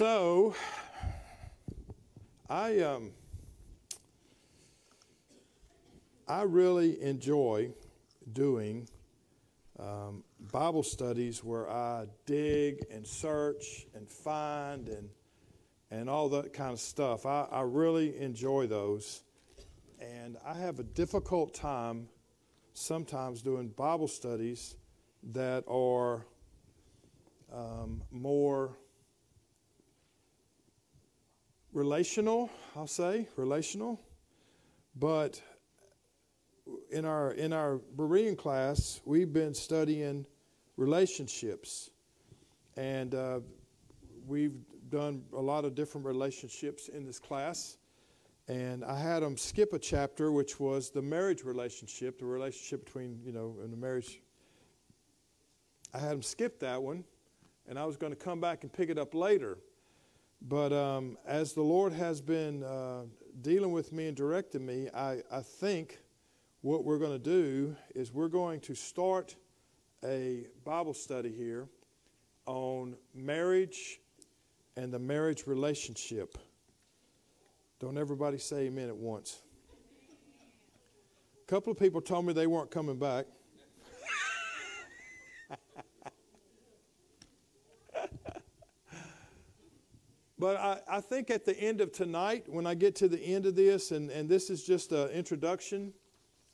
So, I um, I really enjoy doing um, Bible studies where I dig and search and find and and all that kind of stuff. I, I really enjoy those, and I have a difficult time sometimes doing Bible studies that are um, more relational, I'll say, relational. But in our in our Berean class, we've been studying relationships, and uh, we've done a lot of different relationships in this class. And I had them skip a chapter, which was the marriage relationship, the relationship between you know in the marriage. I had them skip that one, and I was going to come back and pick it up later. But um, as the Lord has been uh, dealing with me and directing me, I, I think what we're going to do is we're going to start a Bible study here on marriage and the marriage relationship. Don't everybody say amen at once. A couple of people told me they weren't coming back. But I, I, think at the end of tonight, when I get to the end of this, and, and this is just an introduction,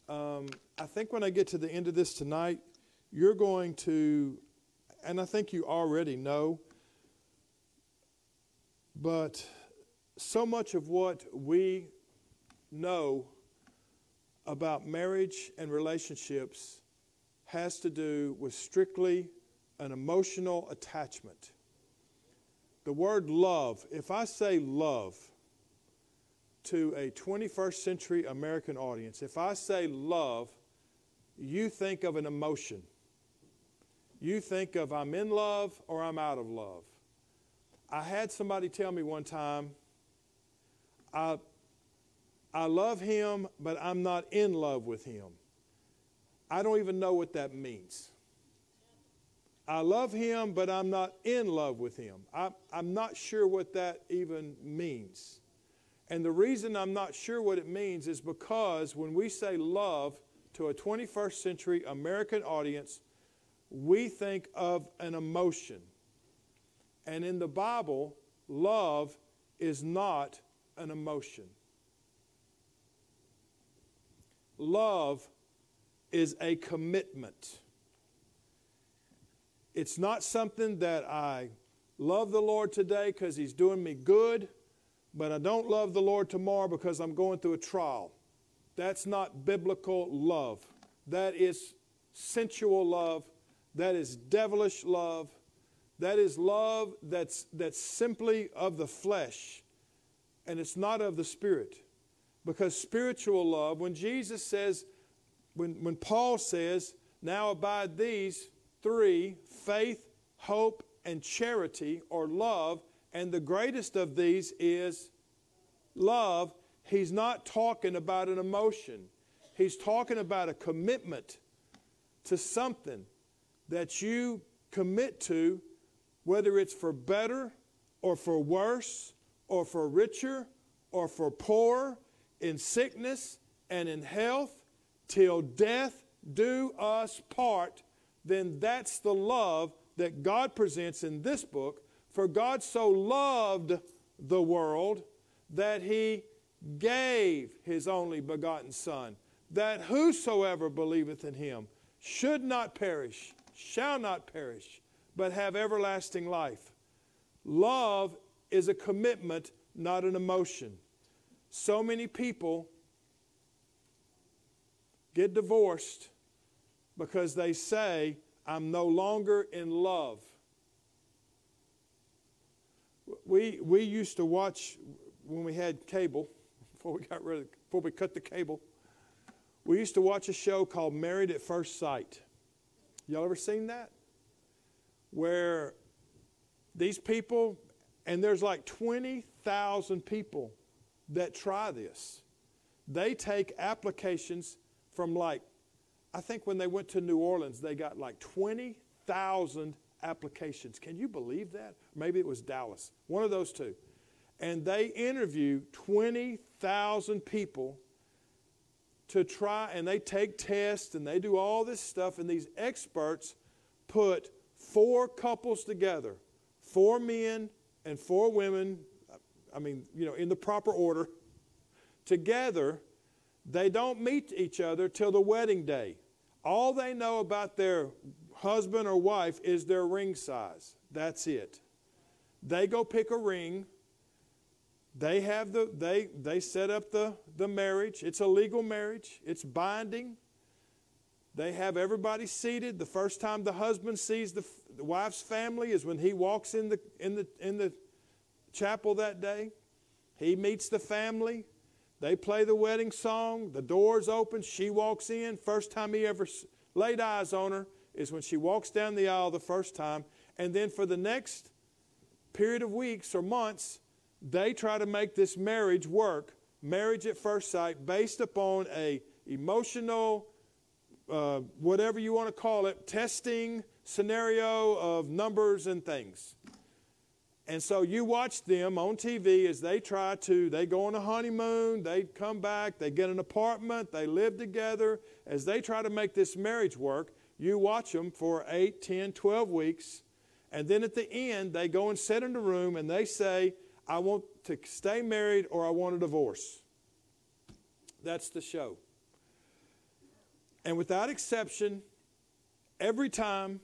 um, I think when I get to the end of this tonight, you're going to, and I think you already know, but so much of what we know about marriage and relationships has to do with strictly an emotional attachment. The word love, if I say love to a 21st century American audience, if I say love, you think of an emotion. You think of I'm in love or I'm out of love. I had somebody tell me one time, I, I love him, but I'm not in love with him. I don't even know what that means. I love him, but I'm not in love with him. I, I'm not sure what that even means. And the reason I'm not sure what it means is because when we say love to a 21st century American audience, we think of an emotion. And in the Bible, love is not an emotion. Love is a commitment. It's not something that I love the Lord today because He's doing me good, but I don't love the Lord tomorrow because I'm going through a trial. That's not biblical love. That is sensual love. That is devilish love. That is love that's, that's simply of the flesh and it's not of the spirit. Because spiritual love, when Jesus says, when, when Paul says, now abide these, three faith, hope, and charity or love. And the greatest of these is love. He's not talking about an emotion, he's talking about a commitment to something that you commit to, whether it's for better or for worse or for richer or for poorer, in sickness and in health, till death do us part then that's the love that God presents in this book. For God so loved the world that he gave his only begotten Son, that whosoever believeth in him should not perish, shall not perish, but have everlasting life. Love is a commitment, not an emotion. So many people get divorced because they say, I'm no longer in love. We, we used to watch when we had cable, before we got rid of, before we cut the cable, we used to watch a show called Married at First Sight. Y'all ever seen that? Where these people, and there's like 20,000 people that try this. They take applications from like I think when they went to New Orleans, they got like 20,000 applications. Can you believe that? Maybe it was Dallas, one of those two. And they interview 20,000 people to try, and they take tests and they do all this stuff, and these experts put four couples together four men and four women, I mean, you know, in the proper order, together. They don't meet each other till the wedding day. All they know about their husband or wife is their ring size. That's it. They go pick a ring. They have the they they set up the the marriage. It's a legal marriage. It's binding. They have everybody seated. The first time the husband sees the, the wife's family is when he walks in the in the in the chapel that day. He meets the family. They play the wedding song. The doors open. She walks in. First time he ever laid eyes on her is when she walks down the aisle the first time. And then for the next period of weeks or months, they try to make this marriage work, marriage at first sight, based upon a emotional, uh, whatever you want to call it, testing scenario of numbers and things. And so you watch them on TV as they try to, they go on a honeymoon, they come back, they get an apartment, they live together. As they try to make this marriage work, you watch them for 8, 10, 12 weeks. And then at the end, they go and sit in the room and they say, I want to stay married or I want a divorce. That's the show. And without exception, every time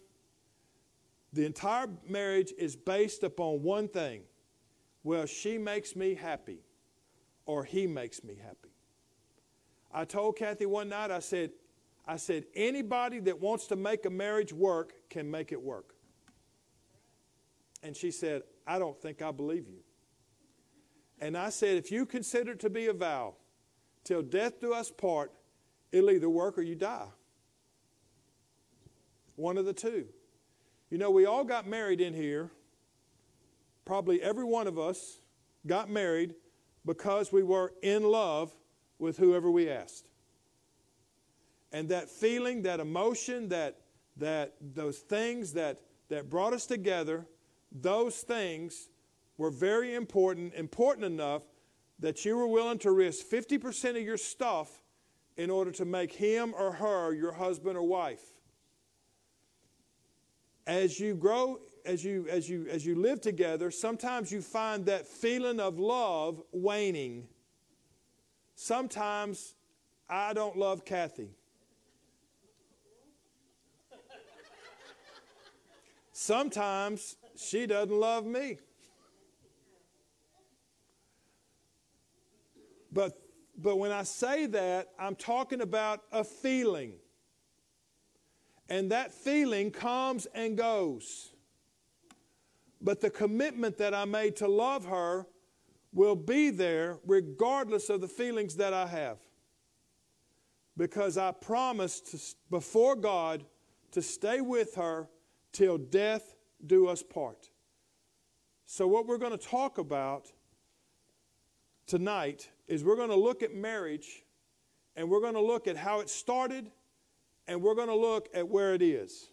the entire marriage is based upon one thing well, she makes me happy, or he makes me happy. I told Kathy one night, I said, I said, anybody that wants to make a marriage work can make it work. And she said, I don't think I believe you. And I said, if you consider it to be a vow, till death do us part, it'll either work or you die. One of the two. You know, we all got married in here. Probably every one of us got married because we were in love with whoever we asked. And that feeling, that emotion, that, that those things that, that brought us together, those things were very important, important enough that you were willing to risk 50% of your stuff in order to make him or her your husband or wife as you grow as you as you as you live together sometimes you find that feeling of love waning. Sometimes i don't love kathy. Sometimes she doesn't love me. But but when i say that i'm talking about a feeling and that feeling comes and goes. But the commitment that I made to love her will be there regardless of the feelings that I have. Because I promised to, before God to stay with her till death do us part. So, what we're going to talk about tonight is we're going to look at marriage and we're going to look at how it started and we're going to look at where it is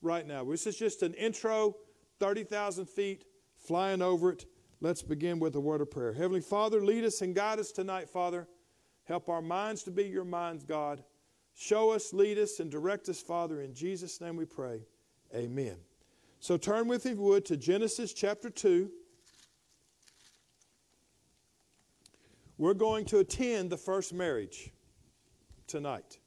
right now. This is just an intro, 30,000 feet, flying over it. Let's begin with a word of prayer. Heavenly Father, lead us and guide us tonight, Father. Help our minds to be your minds, God. Show us, lead us, and direct us, Father. In Jesus' name we pray. Amen. So turn with, you would, to Genesis chapter 2. We're going to attend the first marriage tonight.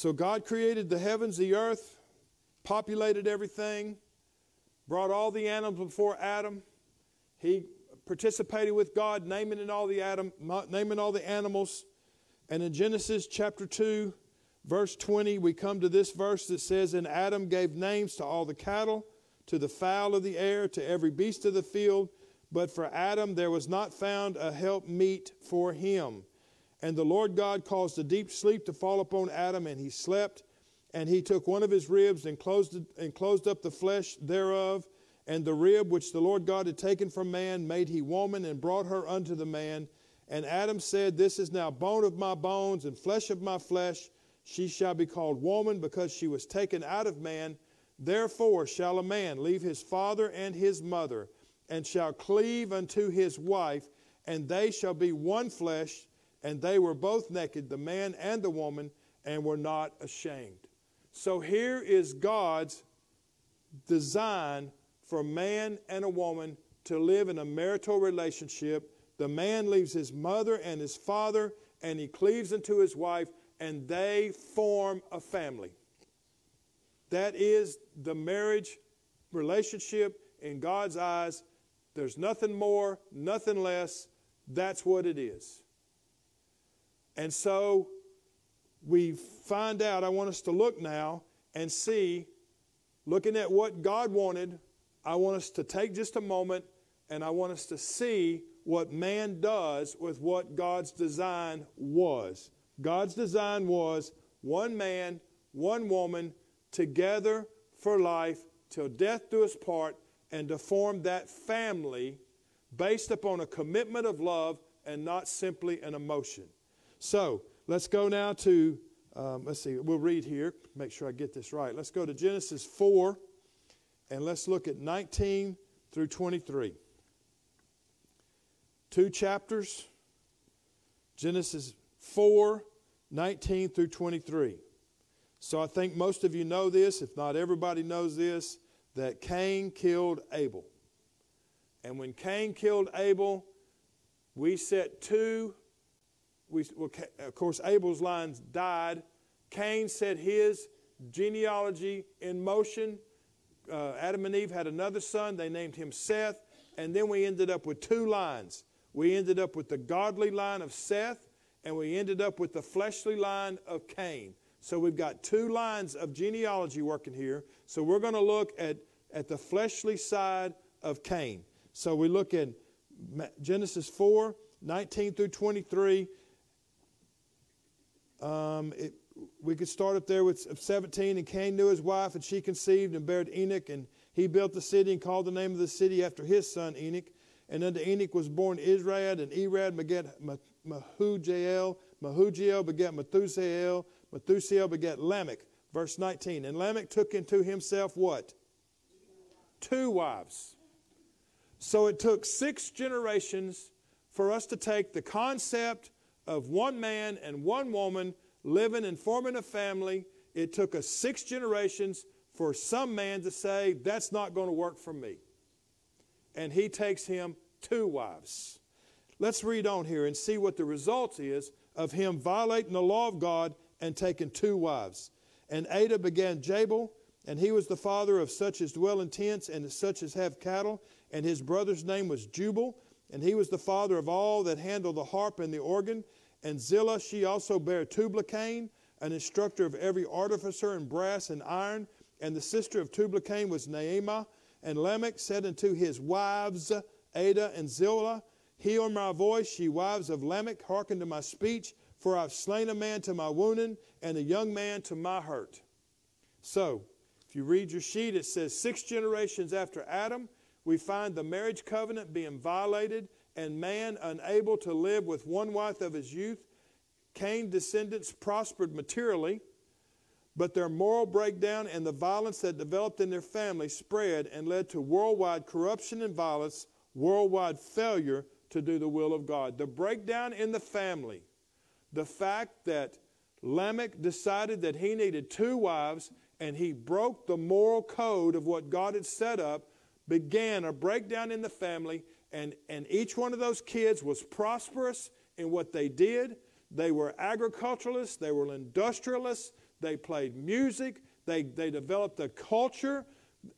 So God created the heavens, the earth, populated everything, brought all the animals before Adam. He participated with God, naming in all the Adam, naming all the animals. And in Genesis chapter 2, verse 20, we come to this verse that says, And Adam gave names to all the cattle, to the fowl of the air, to every beast of the field. But for Adam there was not found a help meet for him. And the Lord God caused a deep sleep to fall upon Adam, and he slept. And he took one of his ribs and closed, and closed up the flesh thereof. And the rib which the Lord God had taken from man made he woman and brought her unto the man. And Adam said, This is now bone of my bones and flesh of my flesh. She shall be called woman because she was taken out of man. Therefore shall a man leave his father and his mother, and shall cleave unto his wife, and they shall be one flesh. And they were both naked, the man and the woman, and were not ashamed. So here is God's design for man and a woman to live in a marital relationship. The man leaves his mother and his father, and he cleaves unto his wife, and they form a family. That is the marriage relationship in God's eyes. There's nothing more, nothing less. That's what it is. And so we find out, I want us to look now and see, looking at what God wanted, I want us to take just a moment and I want us to see what man does with what God's design was. God's design was one man, one woman, together for life till death do us part, and to form that family based upon a commitment of love and not simply an emotion. So let's go now to, um, let's see, we'll read here, make sure I get this right. Let's go to Genesis 4 and let's look at 19 through 23. Two chapters, Genesis 4 19 through 23. So I think most of you know this, if not everybody knows this, that Cain killed Abel. And when Cain killed Abel, we set two, we, of course, Abel's lines died. Cain set his genealogy in motion. Uh, Adam and Eve had another son. They named him Seth. And then we ended up with two lines. We ended up with the godly line of Seth, and we ended up with the fleshly line of Cain. So we've got two lines of genealogy working here. So we're going to look at, at the fleshly side of Cain. So we look in Genesis 4 19 through 23. Um, it, we could start up there with 17. And Cain knew his wife, and she conceived and bare Enoch. And he built the city and called the name of the city after his son Enoch. And unto Enoch was born Israel, and Irad begat Mehujael. Mehujael begat Methusael. Methusael begat Lamech. Verse 19. And Lamech took into himself what? Two wives. So it took six generations for us to take the concept of one man and one woman living and forming a family. It took us six generations for some man to say, That's not going to work for me and he takes him two wives. Let's read on here and see what the result is of him violating the law of God and taking two wives. And Adah began Jabal, and he was the father of such as dwell in tents and such as have cattle. And his brother's name was Jubal, and he was the father of all that handle the harp and the organ. And Zillah, she also bare Tubal-Cain, an instructor of every artificer in brass and iron. And the sister of Tubal-Cain was Naamah, and Lamech said unto his wives, Adah and Zillah, Hear my voice, ye wives of Lamech, hearken to my speech, for I've slain a man to my wounding, and a young man to my hurt. So, if you read your sheet, it says six generations after Adam, we find the marriage covenant being violated, and man unable to live with one wife of his youth. Cain's descendants prospered materially but their moral breakdown and the violence that developed in their family spread and led to worldwide corruption and violence, worldwide failure to do the will of God. The breakdown in the family, the fact that Lamech decided that he needed two wives and he broke the moral code of what God had set up, began a breakdown in the family, and, and each one of those kids was prosperous in what they did. They were agriculturalists, they were industrialists, they played music, they, they developed a culture,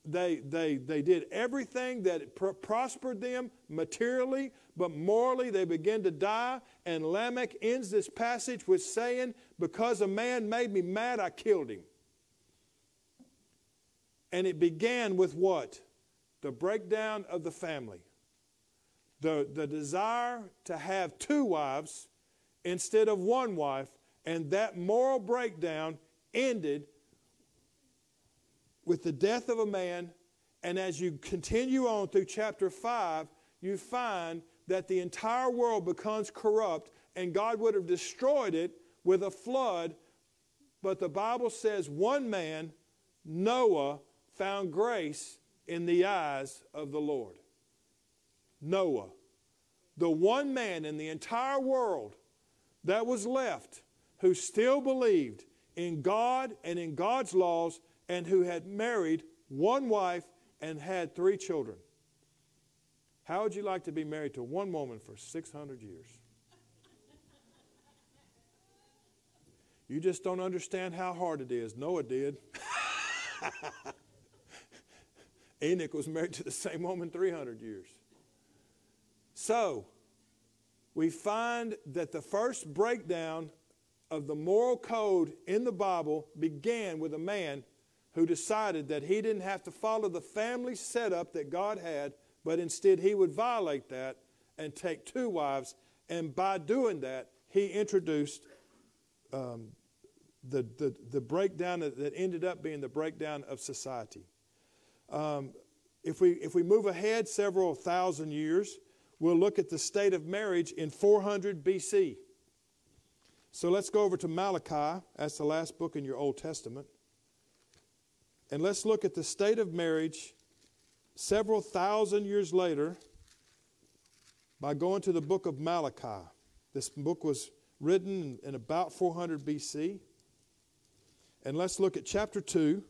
they, they, they did everything that pr- prospered them materially, but morally they began to die. And Lamech ends this passage with saying, Because a man made me mad, I killed him. And it began with what? The breakdown of the family. The, the desire to have two wives instead of one wife. And that moral breakdown ended with the death of a man. And as you continue on through chapter 5, you find that the entire world becomes corrupt and God would have destroyed it with a flood. But the Bible says one man, Noah, found grace in the eyes of the Lord. Noah, the one man in the entire world that was left who still believed in God and in God's laws and who had married one wife and had three children. How would you like to be married to one woman for 600 years? You just don't understand how hard it is. Noah did. Enoch was married to the same woman 300 years. So, we find that the first breakdown of the moral code in the Bible began with a man who decided that he didn't have to follow the family setup that God had, but instead he would violate that and take two wives. And by doing that, he introduced um, the, the, the breakdown that, ended up being the breakdown of society. Um, if, we, if we move ahead several thousand years, we'll look at the state of marriage in 400 BC. So let's go over to Malachi. That's the last book in your Old Testament. And let's look at the state of marriage several thousand years later by going to the book of Malachi. This book was written in about 400 BC. And let's look at chapter 2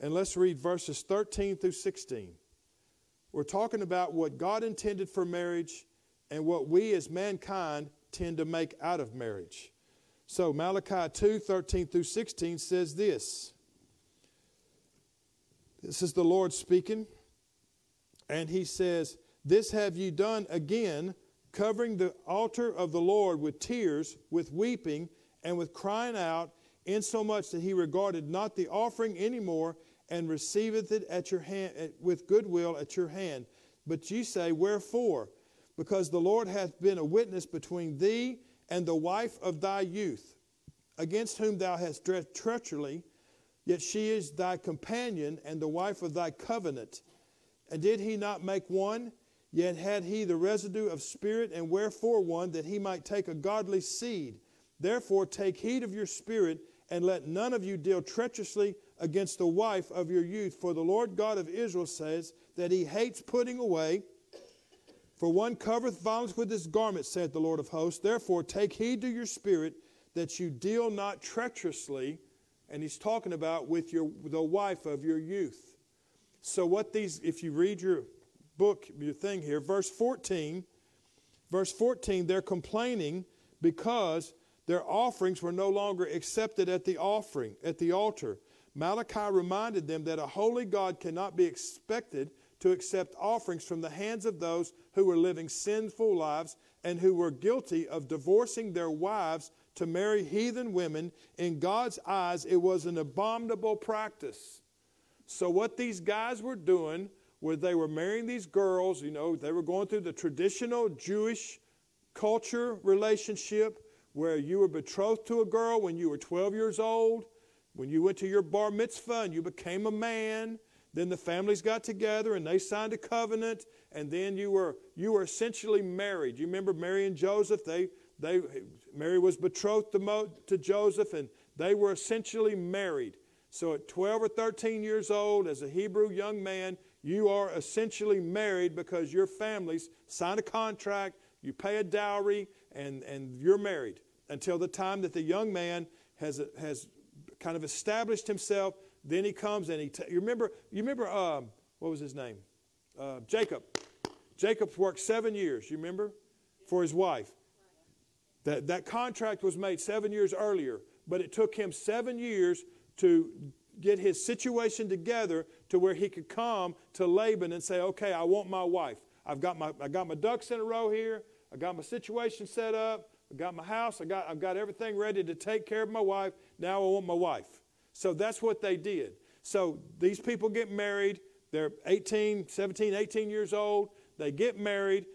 and let's read verses 13 through 16. We're talking about what God intended for marriage and what we as mankind tend to make out of marriage. So Malachi 2 13 through 16 says this. This is the Lord speaking. And he says, This have ye done again, covering the altar of the Lord with tears, with weeping, and with crying out, insomuch that he regarded not the offering any more, and receiveth it at your hand with goodwill at your hand. But ye say, Wherefore? Because the Lord hath been a witness between thee and the wife of thy youth, against whom thou hast dressed treacherously, yet she is thy companion and the wife of thy covenant. And did he not make one? Yet had he the residue of spirit, and wherefore one? That he might take a godly seed. Therefore take heed of your spirit, and let none of you deal treacherously against the wife of your youth. For the Lord God of Israel says that he hates putting away for one covereth violence with his garment, saith the Lord of hosts. Therefore, take heed to your spirit that you deal not treacherously. And he's talking about with your, the wife of your youth. So, what these, if you read your book, your thing here, verse 14, verse 14, they're complaining because their offerings were no longer accepted at the offering, at the altar. Malachi reminded them that a holy God cannot be expected to accept offerings from the hands of those who were living sinful lives and who were guilty of divorcing their wives to marry heathen women. In God's eyes, it was an abominable practice. So, what these guys were doing was they were marrying these girls, you know, they were going through the traditional Jewish culture relationship where you were betrothed to a girl when you were 12 years old, when you went to your bar mitzvah and you became a man then the families got together and they signed a covenant, and then you were you were essentially married. You remember Mary and Joseph? They they Mary was betrothed to, Mo, to Joseph, and they were essentially married. So at 12 or 13 years old, as a Hebrew young man, you are essentially married because your families sign a contract, you pay a dowry, and, and you're married until the time that the young man has, has kind of established himself then he comes and he, t- you remember, you remember, um, what was his name? Uh, Jacob. Jacob worked seven years, you remember, for his wife. That, that contract was made seven years earlier, but it took him seven years to get his situation together to where he could come to Laban and say, okay, I want my wife. I've got my, I got my ducks in a row here. I got my situation set up. I got my house. I got, I've got everything ready to take care of my wife. Now I want my wife. So that's what they did. So these people get married. They're 18, 17, 18 years old. They get married.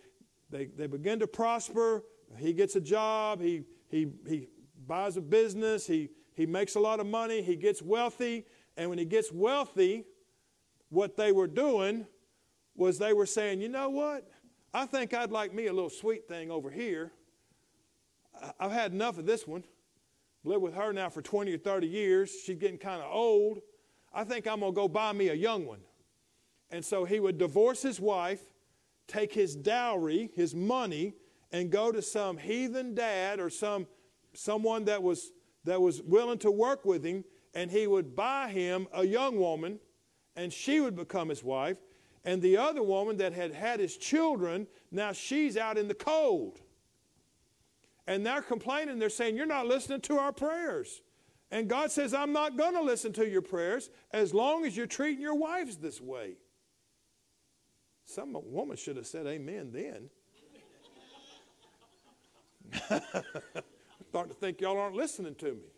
They, they begin to prosper. He gets a job. He, he, he buys a business. He, he makes a lot of money. He gets wealthy. And when he gets wealthy, what they were doing was they were saying, you know what? I think I'd like me a little sweet thing over here. I've had enough of this one. Lived with her now for 20 or 30 years. She's getting kind of old. I think I'm going to go buy me a young one. And so he would divorce his wife, take his dowry, his money, and go to some heathen dad or some someone that was that was willing to work with him, and he would buy him a young woman, and she would become his wife. And the other woman that had had his children, now she's out in the cold. And they're complaining, they're saying, You're not listening to our prayers. And God says, I'm not going to listen to your prayers as long as you're treating your wives this way. Some woman should have said amen then. I'm starting to think y'all aren't listening to me.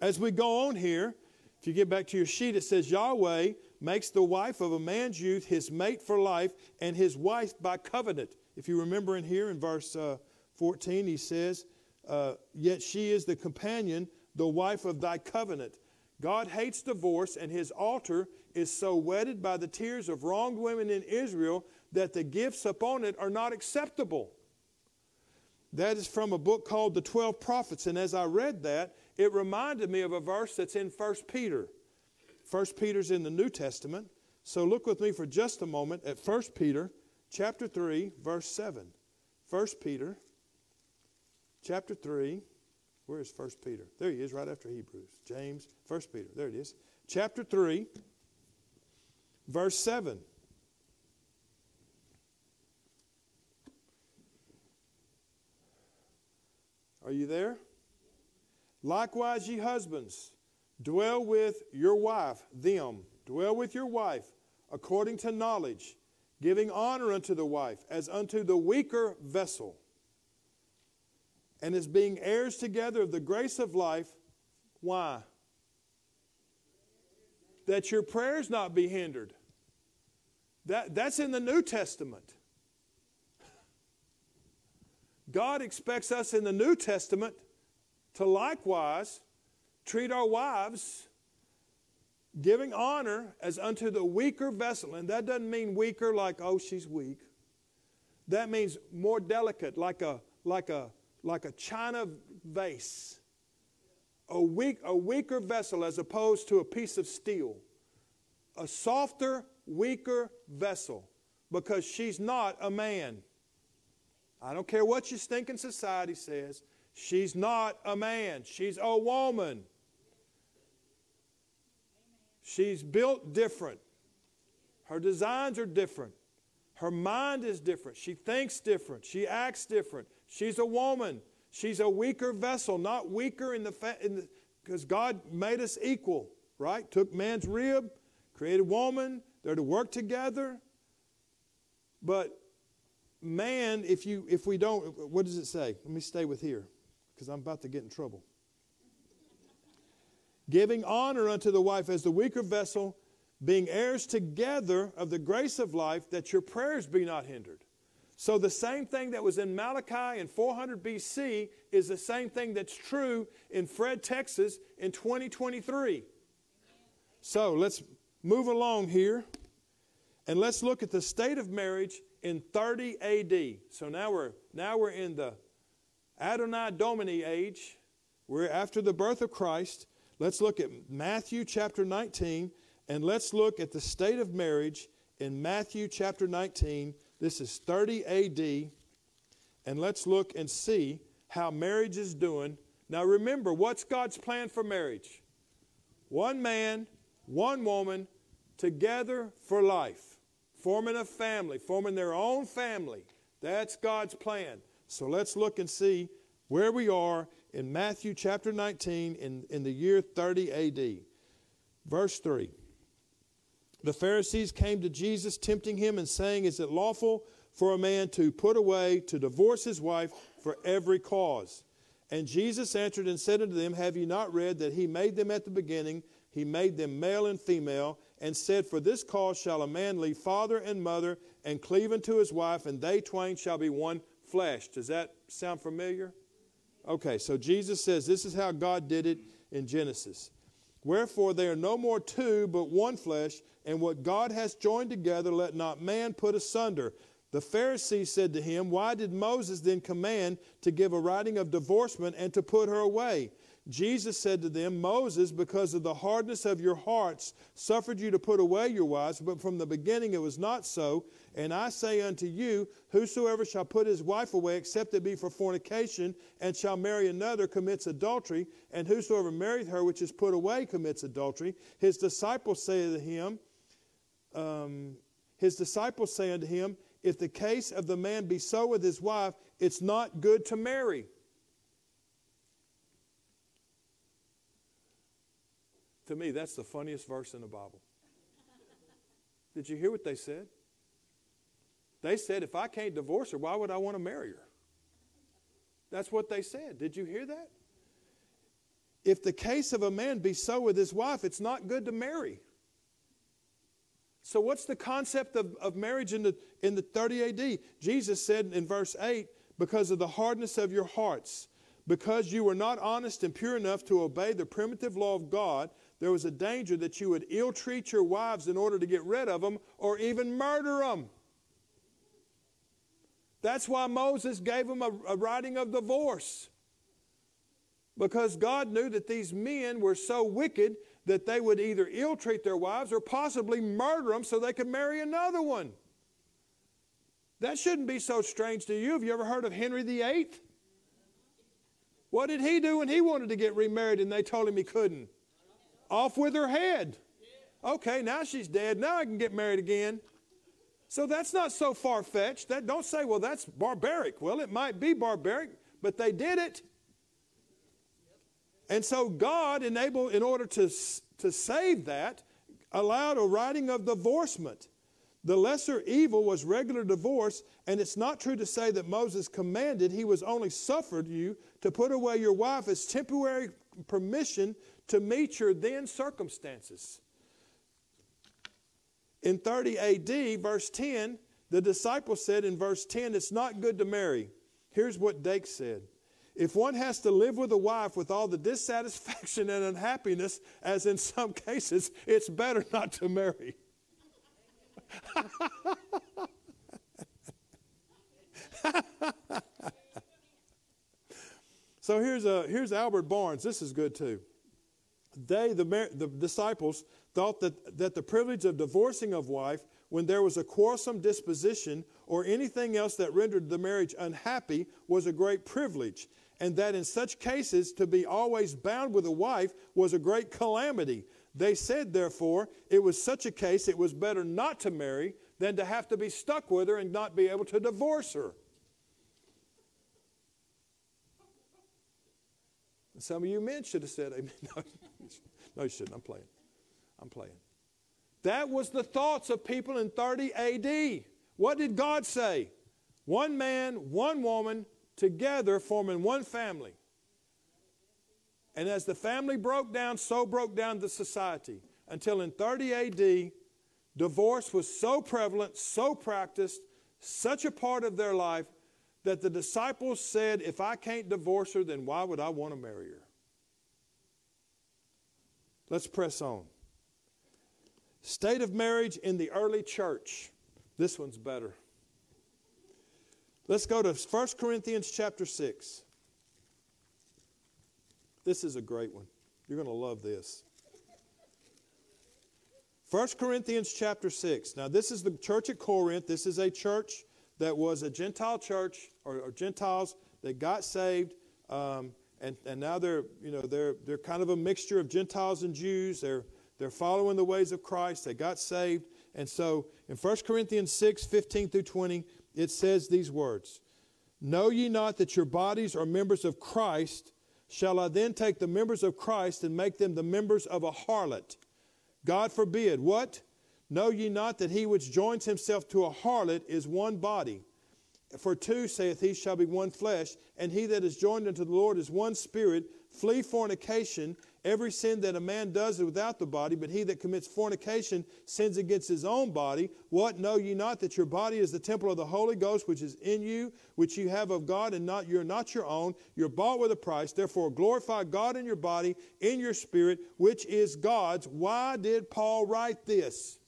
As we go on here, if you get back to your sheet, it says Yahweh makes the wife of a man's youth his mate for life and his wife by covenant. If you remember in here in verse uh, 14, he says, uh, Yet she is the companion, the wife of thy covenant. God hates divorce, and his altar is so wetted by the tears of wronged women in Israel that the gifts upon it are not acceptable. That is from a book called The Twelve Prophets. And as I read that, it reminded me of a verse that's in 1 Peter. 1 Peter's in the New Testament. So look with me for just a moment at 1 Peter chapter 3, verse 7. 1 Peter chapter 3. Where is 1 Peter? There he is, right after Hebrews. James, 1 Peter. There it is. Chapter 3, verse 7. Are you there? Likewise, ye husbands, dwell with your wife, them, dwell with your wife, according to knowledge, giving honor unto the wife as unto the weaker vessel, and as being heirs together of the grace of life. Why? That your prayers not be hindered. That, that's in the New Testament. God expects us in the New Testament to likewise treat our wives giving honor as unto the weaker vessel. And that doesn't mean weaker like, oh, she's weak. That means more delicate, like a, like a, like a china vase. A, weak, a weaker vessel as opposed to a piece of steel. A softer, weaker vessel because she's not a man. I don't care what your stinking society says. She's not a man, she's a woman. She's built different. Her designs are different. Her mind is different. She thinks different. She acts different. She's a woman. She's a weaker vessel, not weaker in the because God made us equal, right? Took man's rib, created woman. They're to work together. But man, if you if we don't, what does it say? Let me stay with here, because I'm about to get in trouble. Giving honor unto the wife as the weaker vessel, being heirs together of the grace of life, that your prayers be not hindered. So, the same thing that was in Malachi in 400 BC is the same thing that's true in Fred, Texas in 2023. So, let's move along here and let's look at the state of marriage in 30 AD. So now we're now we're in the Adonai Domini age. We're after the birth of Christ. Let's look at Matthew chapter 19 and let's look at the state of marriage in Matthew chapter 19. This is 30 AD. And let's look and see how marriage is doing. Now remember, what's God's plan for marriage? One man, one woman, together for life forming a family, forming their own family. That's God's plan. So let's look and see where we are in Matthew chapter 19 in, in the year 30 AD. Verse 3. The Pharisees came to Jesus, tempting him and saying, Is it lawful for a man to put away, to divorce his wife for every cause? And Jesus answered and said unto them, Have ye not read that he made them at the beginning? He made them male and female and said, For this cause shall a man leave father and mother and cleave unto his wife, and they twain shall be one flesh. Does that sound familiar? Okay, so Jesus says this is how God did it in Genesis. Wherefore they are no more two, but one flesh, and what God has joined together, let not man put asunder. The Pharisees said to him, Why did Moses then command to give a writing of divorcement and to put her away? Jesus said to them, Moses, because of the hardness of your hearts, suffered you to put away your wives, but from the beginning it was not so. And I say unto you, Whosoever shall put his wife away, except it be for fornication, and shall marry another, commits adultery. And whosoever marrieth her which is put away commits adultery. His disciples say to him, um, His disciples say unto him, If the case of the man be so with his wife, it's not good to marry. To me, that's the funniest verse in the Bible. Did you hear what they said? They said, if I can't divorce her, why would I want to marry her? That's what they said. Did you hear that? If the case of a man be so with his wife, it's not good to marry. So, what's the concept of, of marriage in the, in the 30 AD? Jesus said in verse 8, because of the hardness of your hearts, because you were not honest and pure enough to obey the primitive law of God, there was a danger that you would ill treat your wives in order to get rid of them or even murder them. That's why Moses gave them a, a writing of divorce. Because God knew that these men were so wicked that they would either ill treat their wives or possibly murder them so they could marry another one. That shouldn't be so strange to you. Have you ever heard of Henry VIII? What did he do when he wanted to get remarried and they told him he couldn't? off with her head. Okay, now she's dead. Now I can get married again. So that's not so far fetched. That don't say, well, that's barbaric. Well, it might be barbaric, but they did it. And so God enabled, in order to, to save that, allowed a writing of divorcement. The lesser evil was regular divorce, and it's not true to say that Moses commanded, he was only suffered you to put away your wife as temporary permission to meet your then circumstances. In 30 AD, verse 10, the disciples said in verse 10, It's not good to marry. Here's what Dake said If one has to live with a wife with all the dissatisfaction and unhappiness, as in some cases, it's better not to marry. so here's, a, here's Albert Barnes. This is good too they, the, the disciples, thought that, that the privilege of divorcing a wife when there was a quarrelsome disposition or anything else that rendered the marriage unhappy was a great privilege, and that in such cases to be always bound with a wife was a great calamity. They said, therefore, it was such a case it was better not to marry than to have to be stuck with her and not be able to divorce her. Some of you men should have said amen. No, no, you shouldn't. I'm playing. I'm playing. That was the thoughts of people in 30 AD. What did God say? One man, one woman, together forming one family. And as the family broke down, so broke down the society. Until in 30 AD, divorce was so prevalent, so practiced, such a part of their life that the disciples said, If I can't divorce her, then why would I want to marry her? Let's press on. State of marriage in the early church. This one's better. Let's go to 1 Corinthians chapter 6. This is a great one. You're going to love this. 1 Corinthians chapter 6. Now, this is the church at Corinth. This is a church that was a Gentile church or, or Gentiles that got saved. Um, and, and now they're, you know, they're, they're kind of a mixture of Gentiles and Jews. They're, they're following the ways of Christ. They got saved. And so in 1 Corinthians 6 15 through 20, it says these words Know ye not that your bodies are members of Christ? Shall I then take the members of Christ and make them the members of a harlot? God forbid. What? Know ye not that he which joins himself to a harlot is one body? For two, saith he, shall be one flesh, and he that is joined unto the Lord is one spirit. Flee fornication. Every sin that a man does is without the body, but he that commits fornication sins against his own body. What know ye not that your body is the temple of the Holy Ghost, which is in you, which you have of God, and not you're not your own. You're bought with a price. Therefore, glorify God in your body, in your spirit, which is God's. Why did Paul write this?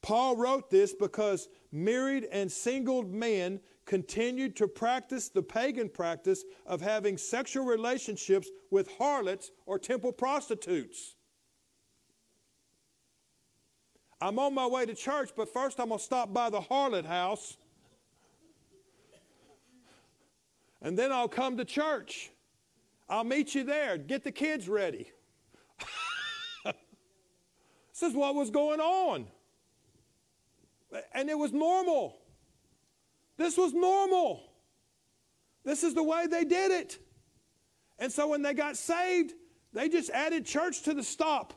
Paul wrote this because married and single men continued to practice the pagan practice of having sexual relationships with harlots or temple prostitutes. I'm on my way to church, but first I'm going to stop by the harlot house. And then I'll come to church. I'll meet you there. Get the kids ready. this is what was going on. And it was normal. This was normal. This is the way they did it. And so when they got saved, they just added church to the stop.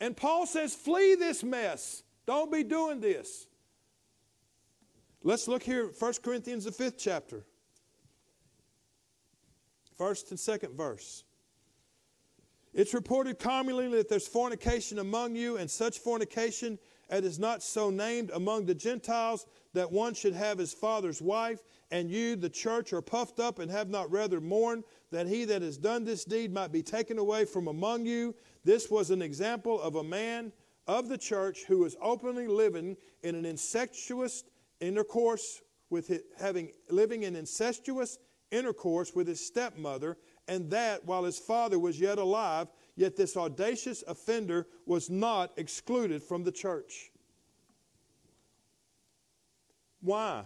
And Paul says, flee this mess. Don't be doing this. Let's look here, 1 Corinthians, the fifth chapter. First and second verse. It's reported commonly that there's fornication among you, and such fornication as is not so named among the Gentiles, that one should have his father's wife, and you, the church, are puffed up and have not rather mourned that he that has done this deed might be taken away from among you. This was an example of a man of the church who was openly living in an incestuous intercourse with it, having living in incestuous intercourse with his stepmother, and that while his father was yet alive, yet this audacious offender was not excluded from the church. Why?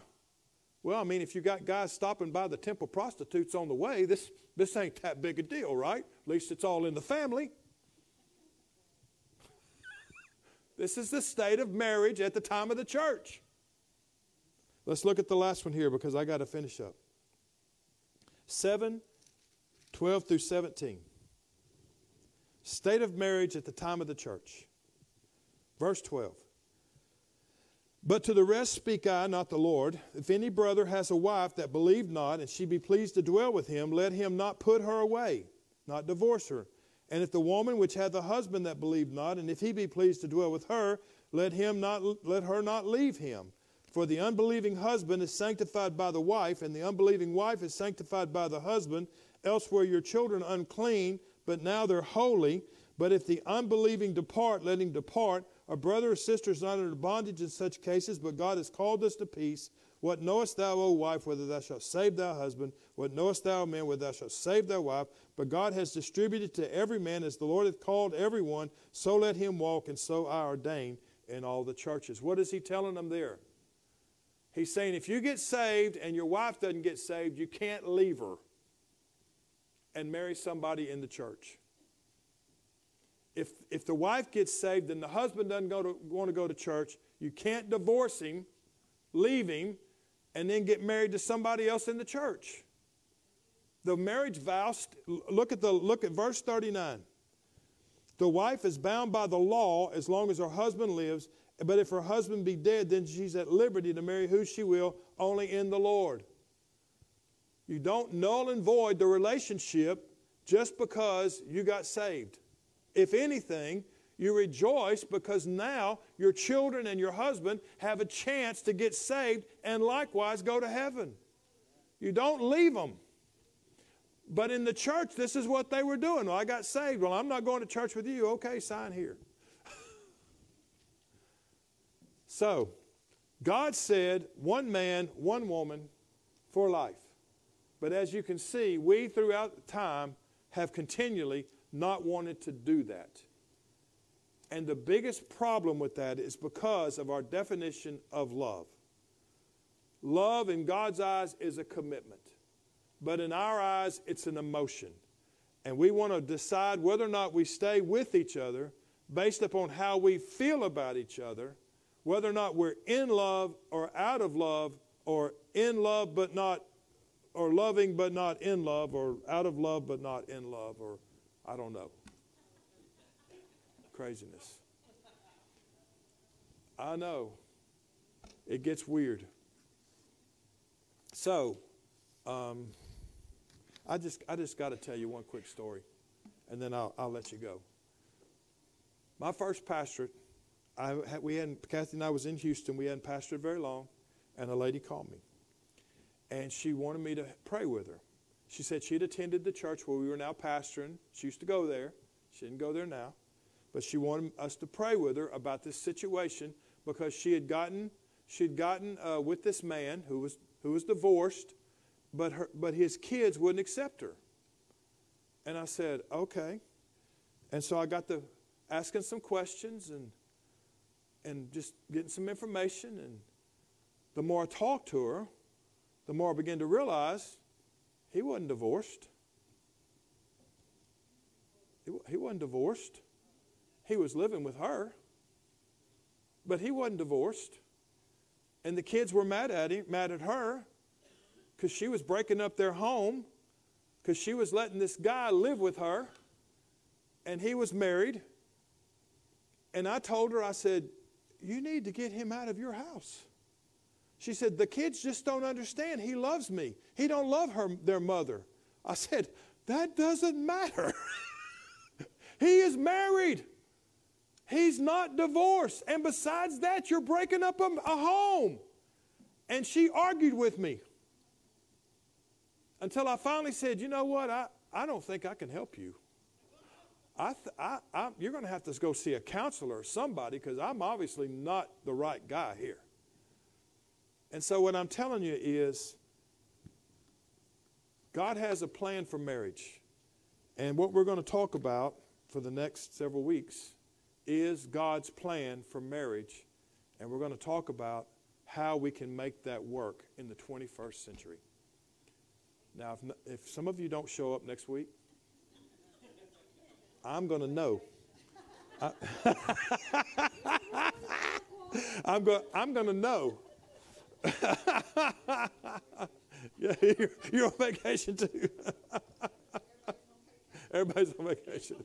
Well, I mean, if you got guys stopping by the temple prostitutes on the way, this, this ain't that big a deal, right? At least it's all in the family. this is the state of marriage at the time of the church. Let's look at the last one here because I got to finish up. 7, 12 through 17. State of marriage at the time of the church. Verse 12. But to the rest speak I, not the Lord. If any brother has a wife that believed not, and she be pleased to dwell with him, let him not put her away, not divorce her. And if the woman which hath a husband that believed not, and if he be pleased to dwell with her, let him not let her not leave him. For the unbelieving husband is sanctified by the wife, and the unbelieving wife is sanctified by the husband. Else were your children unclean, but now they're holy. But if the unbelieving depart, let him depart. A brother or sister is not under bondage in such cases, but God has called us to peace. What knowest thou, O wife, whether thou shalt save thy husband? What knowest thou, man, whether thou shalt save thy wife? But God has distributed to every man as the Lord hath called everyone, so let him walk, and so I ordain in all the churches. What is he telling them there? He's saying if you get saved and your wife doesn't get saved, you can't leave her and marry somebody in the church. If, if the wife gets saved and the husband doesn't go to, want to go to church, you can't divorce him, leave him, and then get married to somebody else in the church. The marriage vow, look at, the, look at verse 39. The wife is bound by the law as long as her husband lives, but if her husband be dead, then she's at liberty to marry who she will, only in the Lord. You don't null and void the relationship just because you got saved. If anything, you rejoice because now your children and your husband have a chance to get saved and likewise go to heaven. You don't leave them. But in the church, this is what they were doing. Well, I got saved. Well, I'm not going to church with you. Okay, sign here. so, God said one man, one woman for life. But as you can see, we throughout time have continually not wanted to do that. And the biggest problem with that is because of our definition of love. Love in God's eyes is a commitment, but in our eyes, it's an emotion. And we want to decide whether or not we stay with each other based upon how we feel about each other, whether or not we're in love or out of love, or in love but not or loving but not in love, or out of love but not in love, or I don't know. Craziness. I know. It gets weird. So, um, I just, I just got to tell you one quick story, and then I'll, I'll let you go. My first pastorate, I, we hadn't, Kathy and I was in Houston. We hadn't pastored very long, and a lady called me and she wanted me to pray with her. She said she'd attended the church where we were now pastoring. She used to go there. She didn't go there now. but she wanted us to pray with her about this situation because she had gotten she had gotten uh, with this man who was who was divorced, but her but his kids wouldn't accept her. And I said, okay. And so I got to asking some questions and and just getting some information. And the more I talked to her, the more I began to realize he wasn't divorced. He, he wasn't divorced. He was living with her, but he wasn't divorced. And the kids were mad at him, mad at her, because she was breaking up their home, because she was letting this guy live with her, and he was married. And I told her, I said, You need to get him out of your house. She said, The kids just don't understand. He loves me. He don't love her, their mother. I said, That doesn't matter. he is married. He's not divorced. And besides that, you're breaking up a, a home. And she argued with me until I finally said, You know what? I, I don't think I can help you. I, th- I, I you're going to have to go see a counselor or somebody because I'm obviously not the right guy here. And so, what I'm telling you is, God has a plan for marriage. And what we're going to talk about for the next several weeks is God's plan for marriage. And we're going to talk about how we can make that work in the 21st century. Now, if, if some of you don't show up next week, I'm going to know. I, am going, I'm going to know. yeah, you're, you're on vacation too. Everybody's on vacation.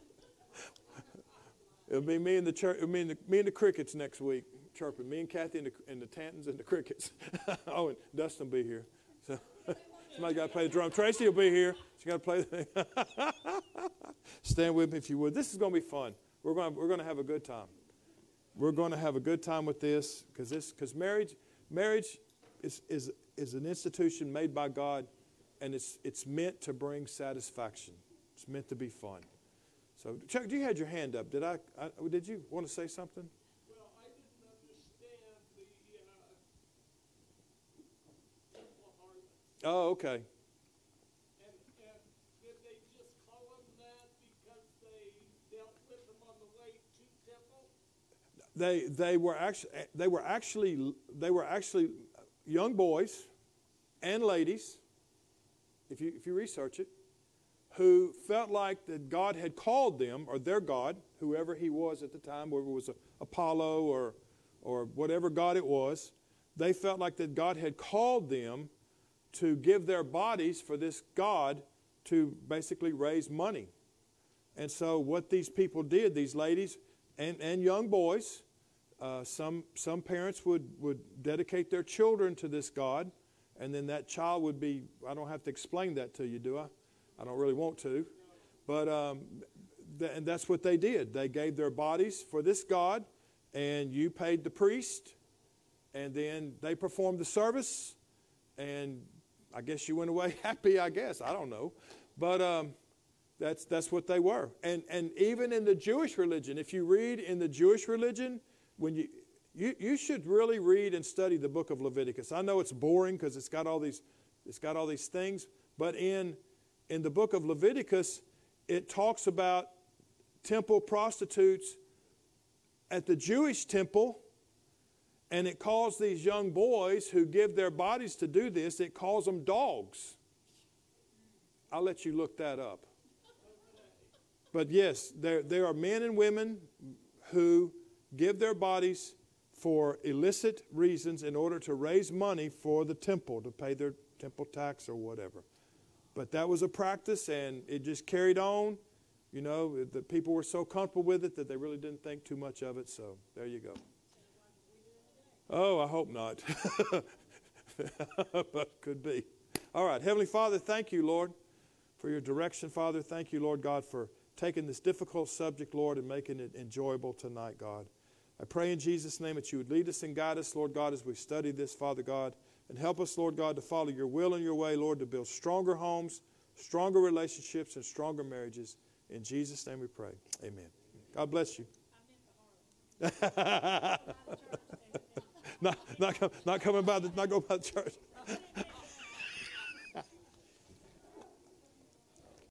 It'll be me and the church, me and the, me and the crickets next week chirping. Me and Kathy and the, and the Tantons and the crickets. oh, and Dustin will be here. So somebody got to play the drum. Tracy will be here. She got to play the. Stand with me if you would. This is going to be fun. We're going we're going to have a good time. We're going to have a good time with this because this because marriage marriage is, is, is an institution made by God and it's, it's meant to bring satisfaction. It's meant to be fun. So, Chuck, you had your hand up. Did I, I did you want to say something? Well, I didn't understand the uh, Oh, okay. And, and did they just call them that because they dealt with them on the way to temple? They they were actually they were actually they were actually young boys and ladies. If you if you research it, who felt like that God had called them, or their God, whoever he was at the time, whether it was Apollo or, or whatever God it was, they felt like that God had called them to give their bodies for this God to basically raise money. And so, what these people did, these ladies and, and young boys, uh, some, some parents would, would dedicate their children to this God, and then that child would be, I don't have to explain that to you, do I? I don't really want to. But um, th- and that's what they did. They gave their bodies for this God, and you paid the priest, and then they performed the service, and I guess you went away happy, I guess. I don't know. But um, that's, that's what they were. And, and even in the Jewish religion, if you read in the Jewish religion, when you, you, you should really read and study the book of Leviticus. I know it's boring because it's got all these it's got all these things, but in in the book of Leviticus, it talks about temple prostitutes at the Jewish temple, and it calls these young boys who give their bodies to do this, it calls them dogs. I'll let you look that up. But yes, there, there are men and women who give their bodies for illicit reasons in order to raise money for the temple, to pay their temple tax or whatever. But that was a practice, and it just carried on. You know, the people were so comfortable with it that they really didn't think too much of it. So there you go. Oh, I hope not. but could be. All right. Heavenly Father, thank you, Lord, for your direction, Father. Thank you, Lord God, for taking this difficult subject, Lord, and making it enjoyable tonight, God. I pray in Jesus' name that you would lead us and guide us, Lord God, as we study this, Father God. And help us, Lord God, to follow your will and your way, Lord, to build stronger homes, stronger relationships, and stronger marriages. In Jesus' name we pray. Amen. God bless you. not, not, not coming by the, not go by the church.